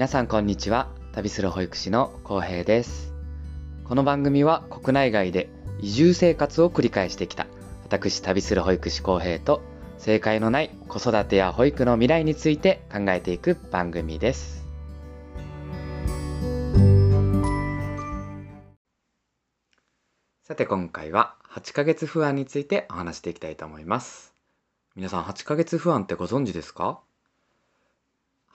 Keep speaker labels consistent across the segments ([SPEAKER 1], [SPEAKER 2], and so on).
[SPEAKER 1] 皆さんこんにちは。旅する保育士の浩平です。この番組は国内外で移住生活を繰り返してきた私旅する保育士浩平と正解のない子育てや保育の未来について考えていく番組です。さて今回は8ヶ月不安についてお話していきたいと思います。皆さん8ヶ月不安ってご存知ですか？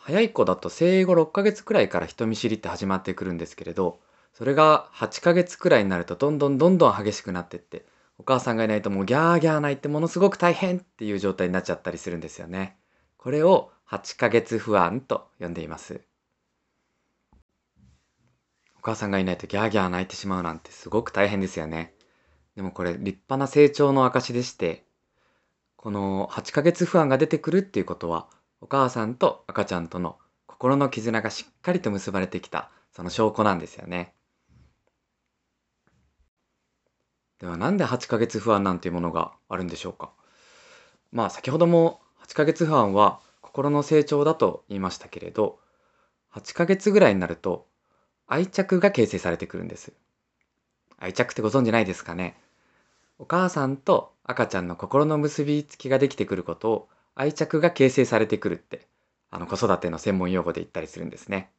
[SPEAKER 1] 早い子だと生後6ヶ月くらいから人見知りって始まってくるんですけれどそれが8ヶ月くらいになるとどんどんどんどん激しくなってってお母さんがいないともうギャーギャー泣いてものすごく大変っていう状態になっちゃったりするんですよね。これを8ヶ月不安と呼んでいます。お母さんがいないとギャーギャー泣いてしまうなんてすごく大変ですよね。でもこれ立派な成長の証でして、この8ヶ月不安が出てくるっていうことは、お母さんと赤ちゃんとの心の絆がしっかりと結ばれてきた、その証拠なんですよね。ではなんで8ヶ月不安なんていうものがあるんでしょうか。まあ先ほども8ヶ月不安は心の成長だと言いましたけれど8ヶ月ぐらいになると愛着が形成されてくるんです。愛着ってご存知ないですかね。お母さんと赤ちゃんの心の結びつきができてくることを愛着が形成されてくるってあの子育ての専門用語で言ったりするんですね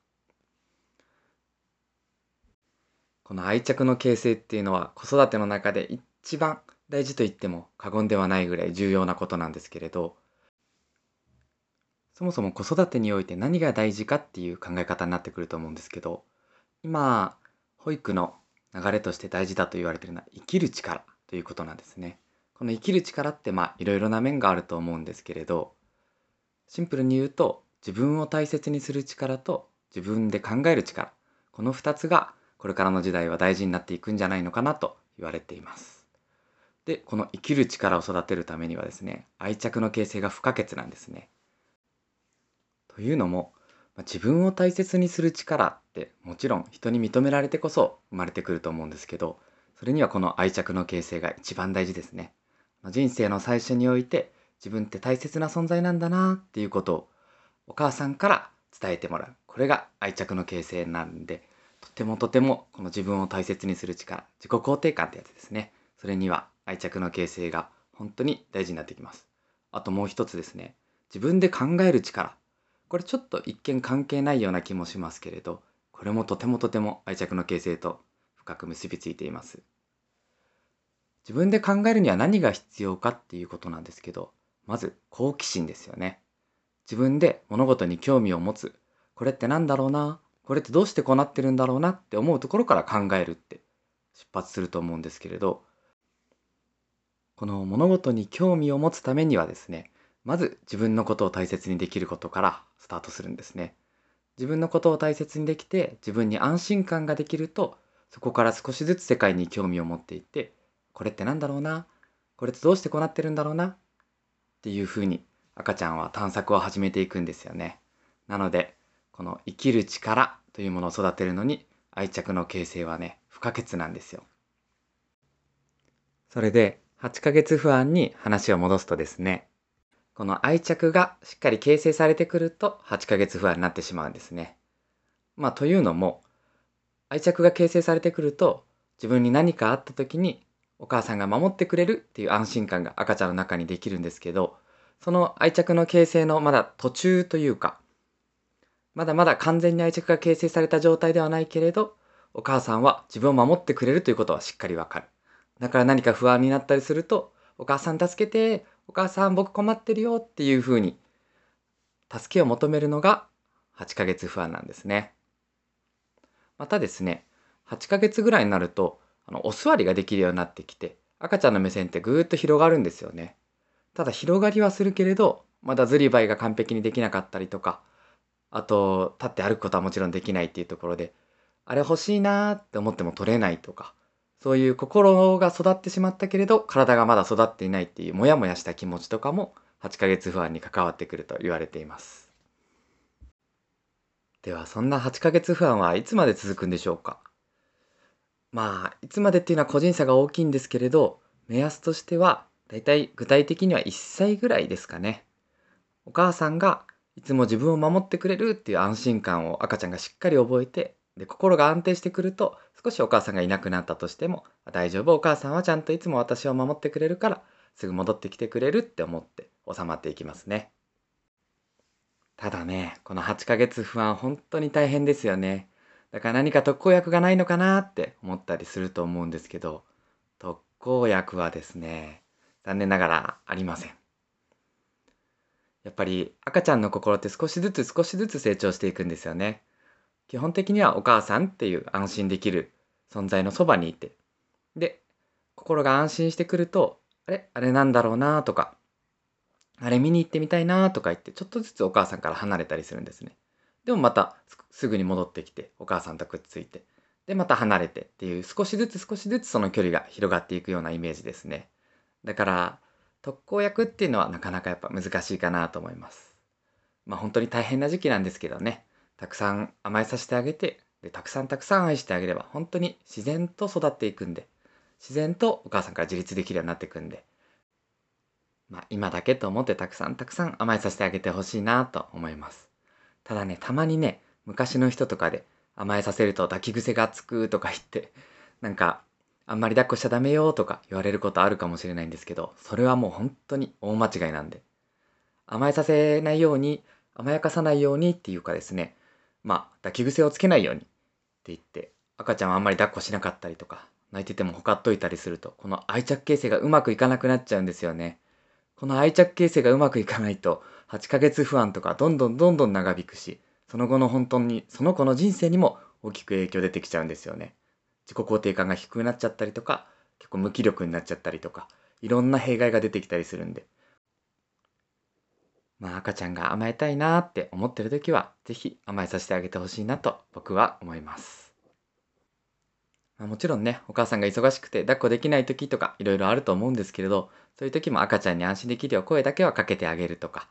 [SPEAKER 1] この愛着の形成っていうのは子育ての中で一番大事と言っても過言ではないぐらい重要なことなんですけれどそもそも子育てにおいて何が大事かっていう考え方になってくると思うんですけど今保育の流れとして大事だと言われているのは生きる力ということなんですね。この生きる力ってまあいろいろな面があると思うんですけれどシンプルに言うと自分を大切にする力と自分で考える力この2つがこれからの時代は大事になっていくんじゃないのかなと言われています。で、この生きる力を育てるためにはですね、愛着の形成が不可欠なんですね。というのも、ま自分を大切にする力ってもちろん人に認められてこそ生まれてくると思うんですけど、それにはこの愛着の形成が一番大事ですね。人生の最初において自分って大切な存在なんだなっていうことをお母さんから伝えてもらう。これが愛着の形成なんで、とてもとてもこの自分を大切にする力、自己肯定感ってやつですね。それには愛着の形成が本当に大事になってきます。あともう一つですね。自分で考える力。これちょっと一見関係ないような気もしますけれど、これもとてもとても愛着の形成と深く結びついています。自分で考えるには何が必要かっていうことなんですけど、まず好奇心ですよね。自分で物事に興味を持つ。これって何だろうな？これってどうしてこうなってるんだろうなって思うところから考えるって出発すると思うんですけれどこの物事に興味を持つためにはですねまず自分のことを大切にできることからスタートするんですね自分のことを大切にできて自分に安心感ができるとそこから少しずつ世界に興味を持っていってこれって何だろうな？これってどうしてこうなってるんだろうな？っていうふうに赤ちゃんは探索を始めていくんですよねなのでこの生きる力というものを育てるのに愛着の形成はね、不可欠なんですよ。それで、8ヶ月不安に話を戻すとですね、この愛着がしっかり形成されてくると8ヶ月不安になってしまうんですね。まあというのも、愛着が形成されてくると自分に何かあった時にお母さんが守ってくれるっていう安心感が赤ちゃんの中にできるんですけど、その愛着の形成のまだ途中というか、まだまだ完全に愛着が形成された状態ではないけれど、お母さんは自分を守ってくれるということはしっかりわかる。だから何か不安になったりすると、お母さん助けて、お母さん僕困ってるよっていうふうに、助けを求めるのが8ヶ月不安なんですね。またですね、8ヶ月ぐらいになると、あのお座りができるようになってきて、赤ちゃんの目線ってぐーっと広がるんですよね。ただ広がりはするけれど、まだずりばいが完璧にできなかったりとか、あと立って歩くことはもちろんできないっていうところであれ欲しいなーって思っても取れないとかそういう心が育ってしまったけれど体がまだ育っていないっていうモヤモヤした気持ちとかも8ヶ月不安に関わってくると言われていますではそんな8ヶ月不安はいつまで続くんでしょうか？まあいつまでっていうのは個人差が大きいんですけれど目安としてはだいたい具体的には1歳ぐらいですかね。お母さんがいつも自分を守ってくれるっていう安心感を赤ちゃんがしっかり覚えてで心が安定してくると少しお母さんがいなくなったとしても大丈夫お母さんはちゃんといつも私を守ってくれるからすぐ戻ってきてくれるって思って収まっていきますね。ただねこの8ヶ月不安本当に大変ですよね。だから何か特効薬がないのかなって思ったりすると思うんですけど特効薬はですね残念ながらありません。やっぱり赤ちゃんの心って少しずつ少しずつ成長していくんですよね。基本的にはお母さんっていう安心できる存在のそばにいて。で心が安心してくるとあれ？あれなんだろうなとか。あれ見に行ってみたいなとか言ってちょっとずつお母さんから離れたりするんですね。でもまたすぐに戻ってきてお母さんとくっついて。でまた離れてっていう少しずつ少しずつその距離が広がっていくようなイメージですね。だから特効薬っていうのはなかなかやっぱ難しいかなと思います。まあ本当に大変な時期なんですけどね。たくさん甘えさせてあげてでたくさんたくさん愛してあげれば本当に自然と育っていくんで自然とお母さんから自立できるようになっていくんでまあ今だけと思ってたくさんたくさん甘えさせてあげてほしいなと思います。ただねたまにね昔の人とかで甘えさせると抱き癖がつくとか言ってなんかあんまり抱っこしちゃダメよとか言われることあるかもしれないんですけどそれはもう本当に大間違いなんで甘えさせないように甘やかさないようにっていうかですねまあ、抱き癖をつけないようにって言って、赤ちゃんはあんまり抱っこしなかったりとか、泣いててもほかっといたりすると、この愛着形成がうまくいかなくなっちゃうんですよね。この愛着形成がうまくいかないと、8ヶ月不安とかどんどんどんどん長引くし、その後の本当に、その子の人生にも大きく影響出てきちゃうんですよね。自己肯定感が低くなっちゃったりとか、結構無気力になっちゃったりとか、いろんな弊害が出てきたりするんで、まあ赤ちゃんが甘えたいなって思ってる時は、是非甘えさせてあげてほしいなと僕は思います。まあ、もちろんね、お母さんが忙しくて抱っこできない時とかいろいろあると思うんですけれど、そういう時も赤ちゃんに安心できるよう声だけはかけてあげるとか、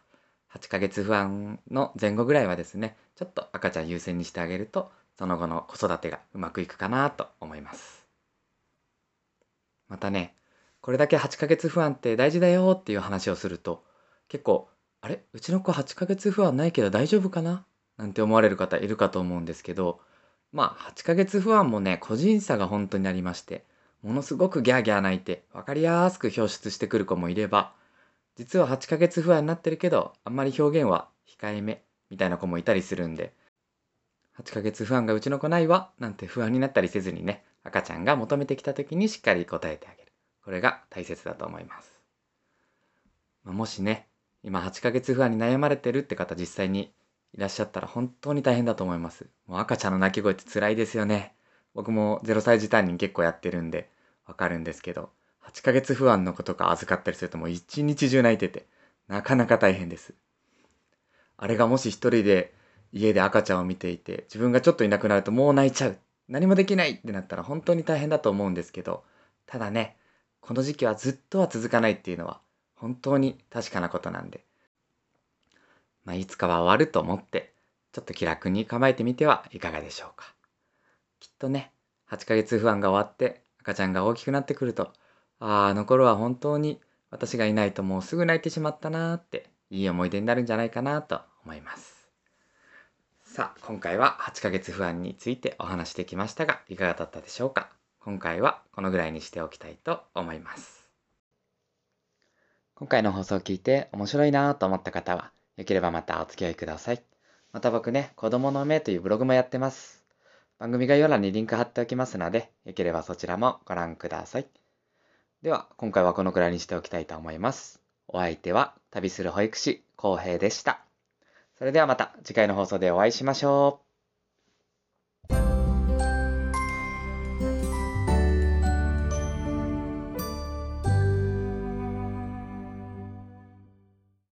[SPEAKER 1] 8ヶ月不安の前後ぐらいはですね、ちょっと赤ちゃん優先にしてあげると、その後の子育てがうまくいくかなと思います。またね、これだけ8ヶ月不安って大事だよっていう話をすると、結構あれ？うちの子8ヶ月不安ないけど大丈夫かな？なんて思われる方いるかと思うんですけど、まあ8ヶ月不安もね、個人差が本当にありまして、ものすごくギャーギャー泣いて分かりやすく表出してくる子もいれば、実は8ヶ月不安になってるけど、あんまり表現は控えめみたいな子もいたりするんで、8ヶ月不安がうちの子ないわなんて不安になったりせずにね、赤ちゃんが求めてきた時にしっかり答えてあげる。これが大切だと思います。まあ、もしね、今8ヶ月不安に悩まれてるって方実際にいらっしゃったら本当に大変だと思います。もう赤ちゃんの泣き声って辛いですよね。僕も0歳児担任結構やってるんでわかるんですけど、8ヶ月不安の子とか預かったりするともう一日中泣いてて、なかなか大変です。あれがもし一人で家で赤ちゃんを見ていて、自分がちょっといなくなるともう泣いちゃう。何もできないってなったら本当に大変だと思うんですけど、ただね、この時期はずっとは続かないっていうのは本当に確かなことなんで、まあ、いつかは終わると思って、ちょっと気楽に構えてみてはいかがでしょうか。きっとね、8ヶ月不安が終わって赤ちゃんが大きくなってくると、ああ、あの頃は本当に私がいないともうすぐ泣いてしまったなーっていい思い出になるんじゃないかなと思います。さあ、今回は8ヶ月不安についてお話してきましたが、いかがだったでしょうか？今回はこのぐらいにしておきたいと思います。今回の放送を聞いて面白いなと思った方は、よければまたお付き合いください。また僕ね、子供の目というブログもやってます。番組概要欄にリンク貼っておきますので、よければそちらもご覧ください。では、今回はこのくらいにしておきたいと思います。お相手は旅する保育士、浩平でした。それではまた次回の放送でお会いしましょう。